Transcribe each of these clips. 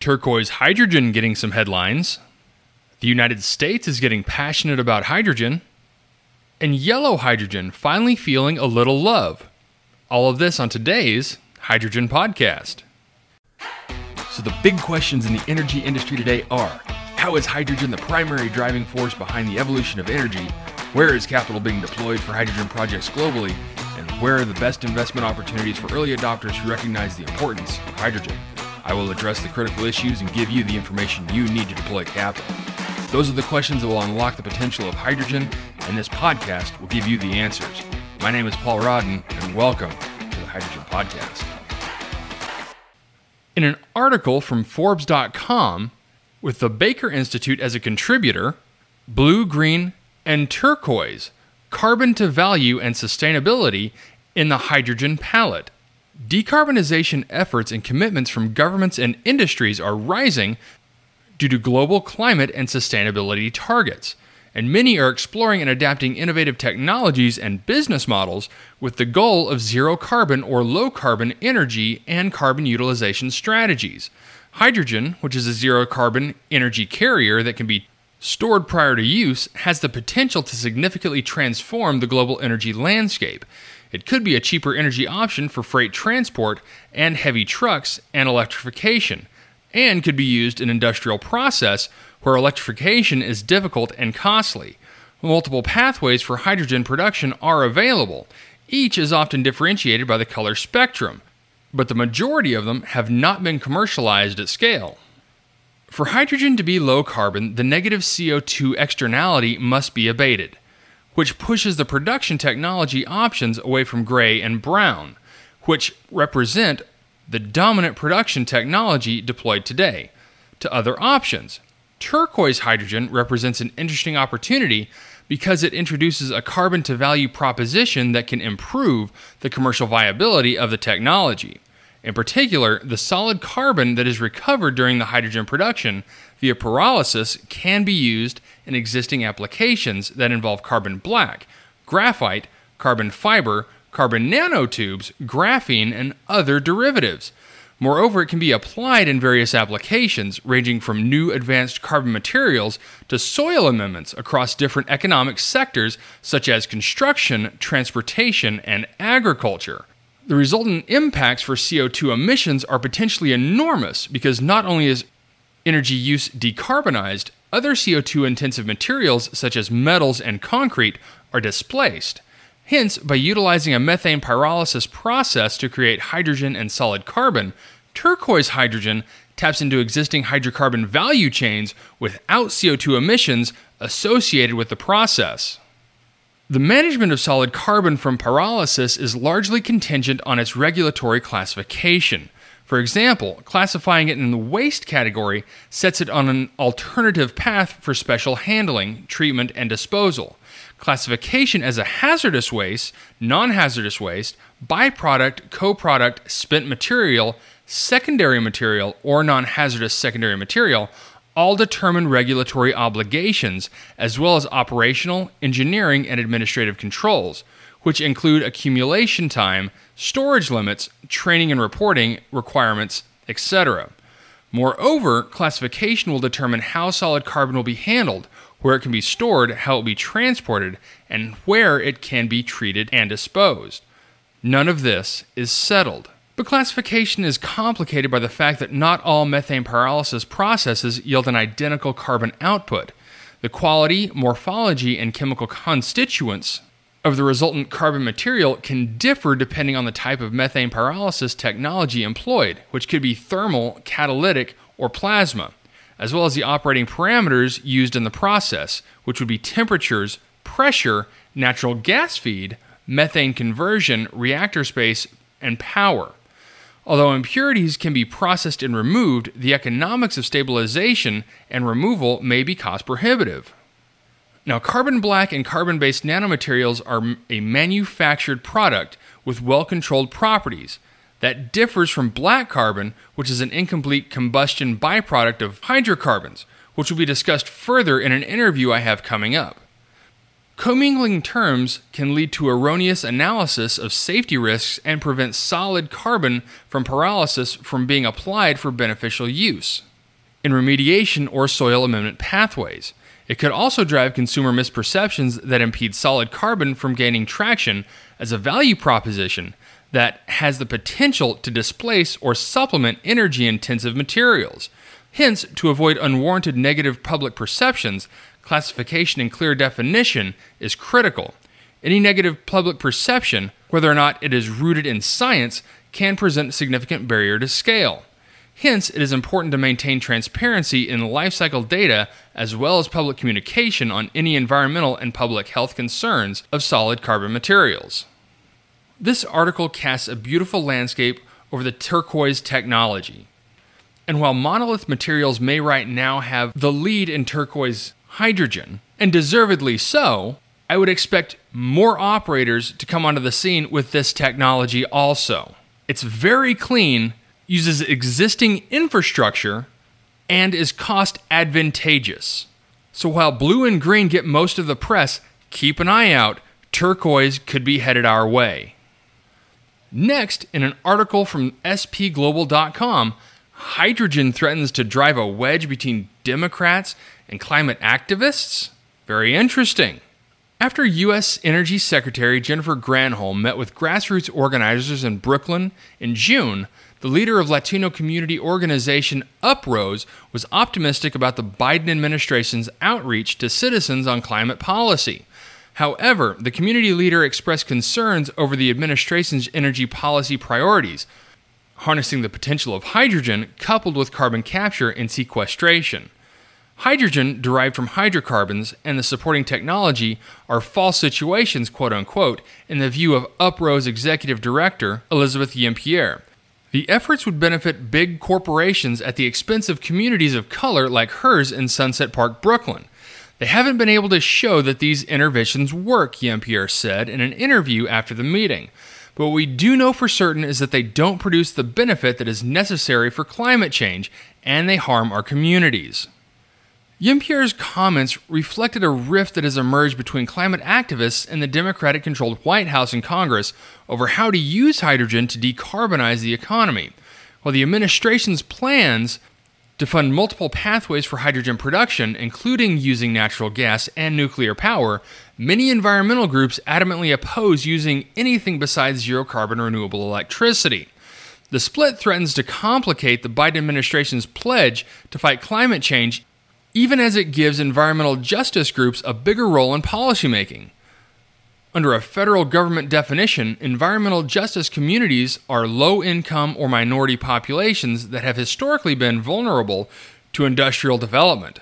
Turquoise hydrogen getting some headlines. The United States is getting passionate about hydrogen. And yellow hydrogen finally feeling a little love. All of this on today's Hydrogen Podcast. So, the big questions in the energy industry today are How is hydrogen the primary driving force behind the evolution of energy? Where is capital being deployed for hydrogen projects globally? And where are the best investment opportunities for early adopters who recognize the importance of hydrogen? I will address the critical issues and give you the information you need to deploy capital. Those are the questions that will unlock the potential of hydrogen, and this podcast will give you the answers. My name is Paul Rodden, and welcome to the Hydrogen Podcast. In an article from Forbes.com, with the Baker Institute as a contributor, blue, green, and turquoise, carbon to value and sustainability in the hydrogen palette. Decarbonization efforts and commitments from governments and industries are rising due to global climate and sustainability targets and many are exploring and adapting innovative technologies and business models with the goal of zero carbon or low carbon energy and carbon utilization strategies. Hydrogen, which is a zero carbon energy carrier that can be stored prior to use, has the potential to significantly transform the global energy landscape. It could be a cheaper energy option for freight transport and heavy trucks and electrification, and could be used in industrial process where electrification is difficult and costly. Multiple pathways for hydrogen production are available. Each is often differentiated by the color spectrum, but the majority of them have not been commercialized at scale. For hydrogen to be low carbon, the negative CO2 externality must be abated, which pushes the production technology options away from gray and brown, which represent the dominant production technology deployed today, to other options, Turquoise hydrogen represents an interesting opportunity because it introduces a carbon to value proposition that can improve the commercial viability of the technology. In particular, the solid carbon that is recovered during the hydrogen production via pyrolysis can be used in existing applications that involve carbon black, graphite, carbon fiber, carbon nanotubes, graphene, and other derivatives. Moreover, it can be applied in various applications, ranging from new advanced carbon materials to soil amendments across different economic sectors such as construction, transportation, and agriculture. The resultant impacts for CO2 emissions are potentially enormous because not only is energy use decarbonized, other CO2 intensive materials such as metals and concrete are displaced. Hence, by utilizing a methane pyrolysis process to create hydrogen and solid carbon, turquoise hydrogen taps into existing hydrocarbon value chains without CO2 emissions associated with the process. The management of solid carbon from pyrolysis is largely contingent on its regulatory classification. For example, classifying it in the waste category sets it on an alternative path for special handling, treatment, and disposal. Classification as a hazardous waste, non hazardous waste, byproduct, coproduct, spent material, secondary material, or non hazardous secondary material all determine regulatory obligations as well as operational, engineering, and administrative controls, which include accumulation time, storage limits, training and reporting requirements, etc. Moreover, classification will determine how solid carbon will be handled, where it can be stored, how it will be transported, and where it can be treated and disposed. None of this is settled. But classification is complicated by the fact that not all methane pyrolysis processes yield an identical carbon output. The quality, morphology, and chemical constituents of the resultant carbon material can differ depending on the type of methane pyrolysis technology employed, which could be thermal, catalytic, or plasma as well as the operating parameters used in the process, which would be temperatures, pressure, natural gas feed, methane conversion, reactor space, and power. Although impurities can be processed and removed, the economics of stabilization and removal may be cost prohibitive. Now, carbon black and carbon based nanomaterials are a manufactured product with well controlled properties that differs from black carbon, which is an incomplete combustion byproduct of hydrocarbons, which will be discussed further in an interview I have coming up. Commingling terms can lead to erroneous analysis of safety risks and prevent solid carbon from pyrolysis from being applied for beneficial use. in remediation or soil amendment pathways. It could also drive consumer misperceptions that impede solid carbon from gaining traction as a value proposition that has the potential to displace or supplement energy intensive materials. Hence, to avoid unwarranted negative public perceptions, classification and clear definition is critical. Any negative public perception, whether or not it is rooted in science, can present a significant barrier to scale. Hence, it is important to maintain transparency in life cycle data as well as public communication on any environmental and public health concerns of solid carbon materials. This article casts a beautiful landscape over the turquoise technology. And while monolith materials may right now have the lead in turquoise hydrogen, and deservedly so, I would expect more operators to come onto the scene with this technology also. It's very clean, uses existing infrastructure, and is cost advantageous. So while blue and green get most of the press, keep an eye out. Turquoise could be headed our way. Next, in an article from spglobal.com, hydrogen threatens to drive a wedge between Democrats and climate activists? Very interesting. After U.S. Energy Secretary Jennifer Granholm met with grassroots organizers in Brooklyn in June, the leader of Latino community organization Uprose was optimistic about the Biden administration's outreach to citizens on climate policy. However, the community leader expressed concerns over the administration's energy policy priorities, harnessing the potential of hydrogen coupled with carbon capture and sequestration. Hydrogen derived from hydrocarbons and the supporting technology are false situations, quote unquote, in the view of Uprose executive director Elizabeth Yeampierre. The efforts would benefit big corporations at the expense of communities of color like hers in Sunset Park, Brooklyn. They haven't been able to show that these interventions work, Yeampierre said in an interview after the meeting. But what we do know for certain is that they don't produce the benefit that is necessary for climate change, and they harm our communities. Yeampierre's comments reflected a rift that has emerged between climate activists and the Democratic controlled White House and Congress over how to use hydrogen to decarbonize the economy. While the administration's plans to fund multiple pathways for hydrogen production, including using natural gas and nuclear power, many environmental groups adamantly oppose using anything besides zero carbon renewable electricity. The split threatens to complicate the Biden administration's pledge to fight climate change, even as it gives environmental justice groups a bigger role in policymaking. Under a federal government definition, environmental justice communities are low income or minority populations that have historically been vulnerable to industrial development.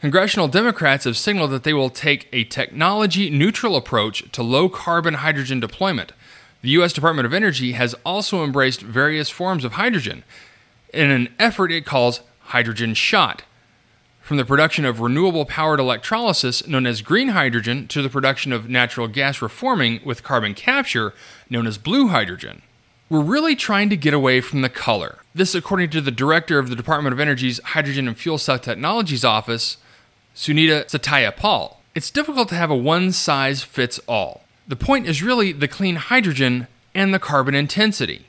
Congressional Democrats have signaled that they will take a technology neutral approach to low carbon hydrogen deployment. The U.S. Department of Energy has also embraced various forms of hydrogen in an effort it calls Hydrogen Shot from the production of renewable powered electrolysis, known as green hydrogen, to the production of natural gas reforming with carbon capture, known as blue hydrogen. We're really trying to get away from the color. This, according to the director of the Department of Energy's Hydrogen and Fuel Cell Technologies Office, Sunita Satyapal. It's difficult to have a one size fits all. The point is really the clean hydrogen and the carbon intensity.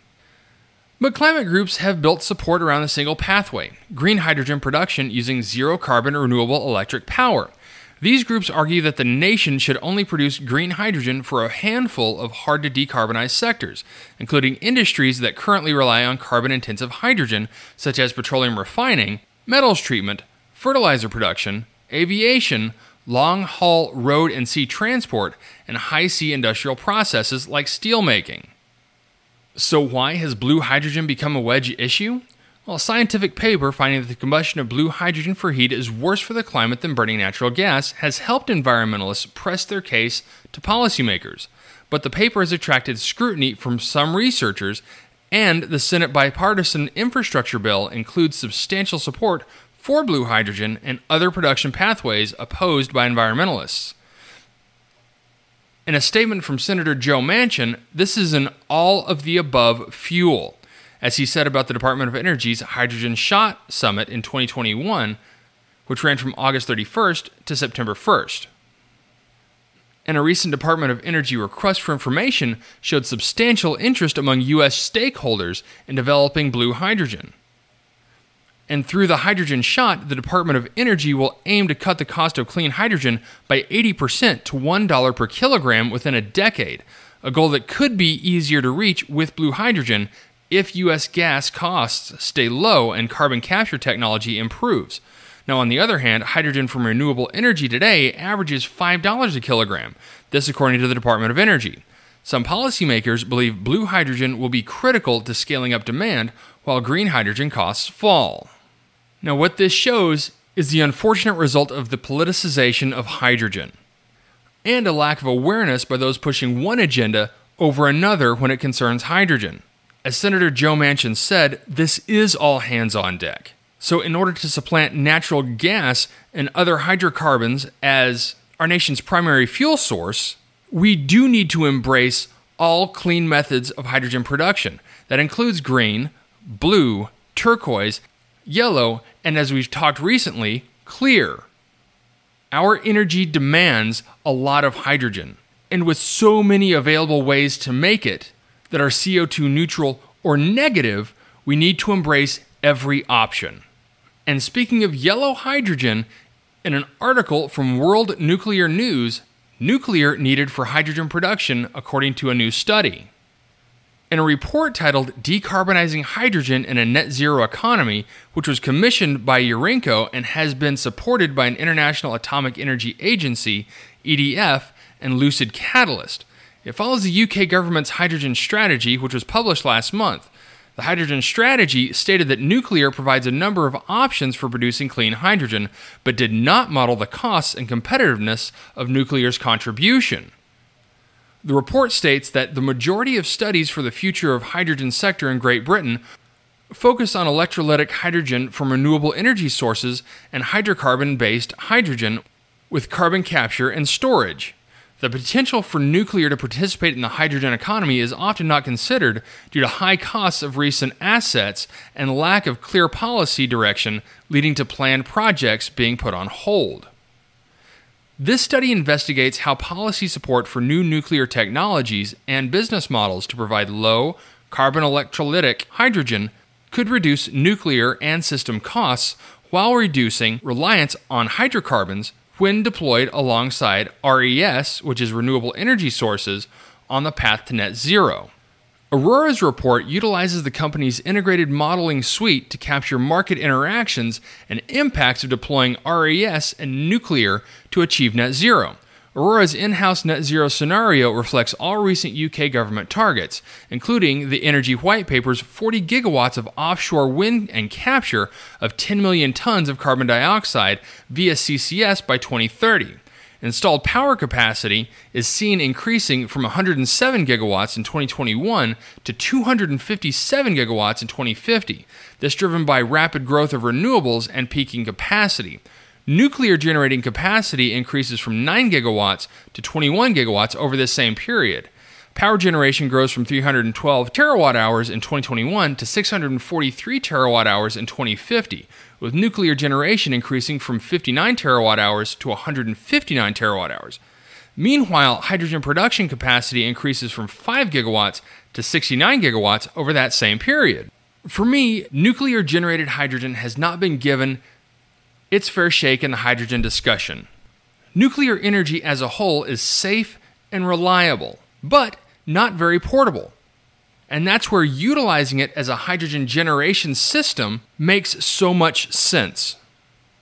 But climate groups have built support around a single pathway green hydrogen production using zero carbon renewable electric power. These groups argue that the nation should only produce green hydrogen for a handful of hard to decarbonize sectors, including industries that currently rely on carbon intensive hydrogen, such as petroleum refining, metals treatment, fertilizer production, aviation, long haul road and sea transport, and high sea industrial processes like steelmaking. So, why has blue hydrogen become a wedge issue? Well, a scientific paper finding that the combustion of blue hydrogen for heat is worse for the climate than burning natural gas has helped environmentalists press their case to policymakers. But the paper has attracted scrutiny from some researchers, and the Senate bipartisan infrastructure bill includes substantial support for blue hydrogen and other production pathways opposed by environmentalists. In a statement from Senator Joe Manchin, this is an all of the above fuel, as he said about the Department of Energy's Hydrogen Shot Summit in 2021, which ran from August 31st to September 1st. And a recent Department of Energy request for information showed substantial interest among U.S. stakeholders in developing blue hydrogen. And through the hydrogen shot, the Department of Energy will aim to cut the cost of clean hydrogen by 80% to $1 per kilogram within a decade, a goal that could be easier to reach with blue hydrogen if U.S. gas costs stay low and carbon capture technology improves. Now, on the other hand, hydrogen from renewable energy today averages $5 a kilogram, this according to the Department of Energy. Some policymakers believe blue hydrogen will be critical to scaling up demand while green hydrogen costs fall. Now, what this shows is the unfortunate result of the politicization of hydrogen and a lack of awareness by those pushing one agenda over another when it concerns hydrogen. As Senator Joe Manchin said, this is all hands on deck. So, in order to supplant natural gas and other hydrocarbons as our nation's primary fuel source, we do need to embrace all clean methods of hydrogen production. That includes green, blue, turquoise, yellow, and as we've talked recently, clear. Our energy demands a lot of hydrogen, and with so many available ways to make it that are CO2 neutral or negative, we need to embrace every option. And speaking of yellow hydrogen, in an article from World Nuclear News, nuclear needed for hydrogen production according to a new study. In a report titled Decarbonizing Hydrogen in a Net Zero Economy, which was commissioned by Urenco and has been supported by an International Atomic Energy Agency, EDF, and Lucid Catalyst, it follows the UK government's hydrogen strategy, which was published last month. The hydrogen strategy stated that nuclear provides a number of options for producing clean hydrogen, but did not model the costs and competitiveness of nuclear's contribution. The report states that the majority of studies for the future of hydrogen sector in Great Britain focus on electrolytic hydrogen from renewable energy sources and hydrocarbon based hydrogen with carbon capture and storage. The potential for nuclear to participate in the hydrogen economy is often not considered due to high costs of recent assets and lack of clear policy direction, leading to planned projects being put on hold. This study investigates how policy support for new nuclear technologies and business models to provide low carbon electrolytic hydrogen could reduce nuclear and system costs while reducing reliance on hydrocarbons when deployed alongside RES, which is renewable energy sources, on the path to net zero. Aurora's report utilizes the company's integrated modeling suite to capture market interactions and impacts of deploying RES and nuclear to achieve net zero. Aurora's in house net zero scenario reflects all recent UK government targets, including the Energy White Paper's 40 gigawatts of offshore wind and capture of 10 million tons of carbon dioxide via CCS by 2030. Installed power capacity is seen increasing from 107 gigawatts in 2021 to 257 gigawatts in 2050. This driven by rapid growth of renewables and peaking capacity. Nuclear generating capacity increases from 9 gigawatts to 21 gigawatts over this same period. Power generation grows from 312 terawatt hours in 2021 to 643 terawatt hours in 2050, with nuclear generation increasing from 59 terawatt hours to 159 terawatt hours. Meanwhile, hydrogen production capacity increases from 5 gigawatts to 69 gigawatts over that same period. For me, nuclear generated hydrogen has not been given its fair shake in the hydrogen discussion. Nuclear energy as a whole is safe and reliable, but not very portable. And that's where utilizing it as a hydrogen generation system makes so much sense.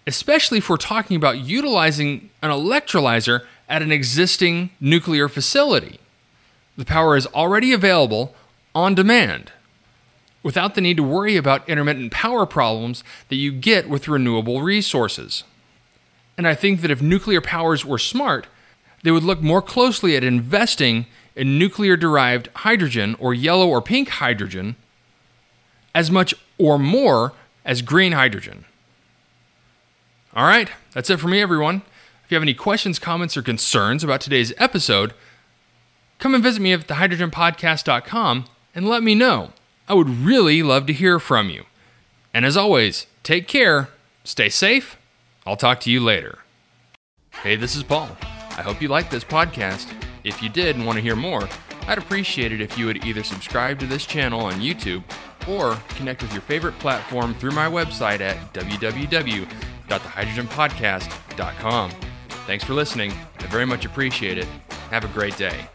Especially if we're talking about utilizing an electrolyzer at an existing nuclear facility. The power is already available on demand without the need to worry about intermittent power problems that you get with renewable resources. And I think that if nuclear powers were smart, they would look more closely at investing in nuclear derived hydrogen or yellow or pink hydrogen as much or more as green hydrogen. All right, that's it for me, everyone. If you have any questions, comments, or concerns about today's episode, come and visit me at thehydrogenpodcast.com and let me know. I would really love to hear from you. And as always, take care, stay safe. I'll talk to you later. Hey, this is Paul. I hope you liked this podcast. If you did and want to hear more, I'd appreciate it if you would either subscribe to this channel on YouTube or connect with your favorite platform through my website at www.thehydrogenpodcast.com. Thanks for listening. I very much appreciate it. Have a great day.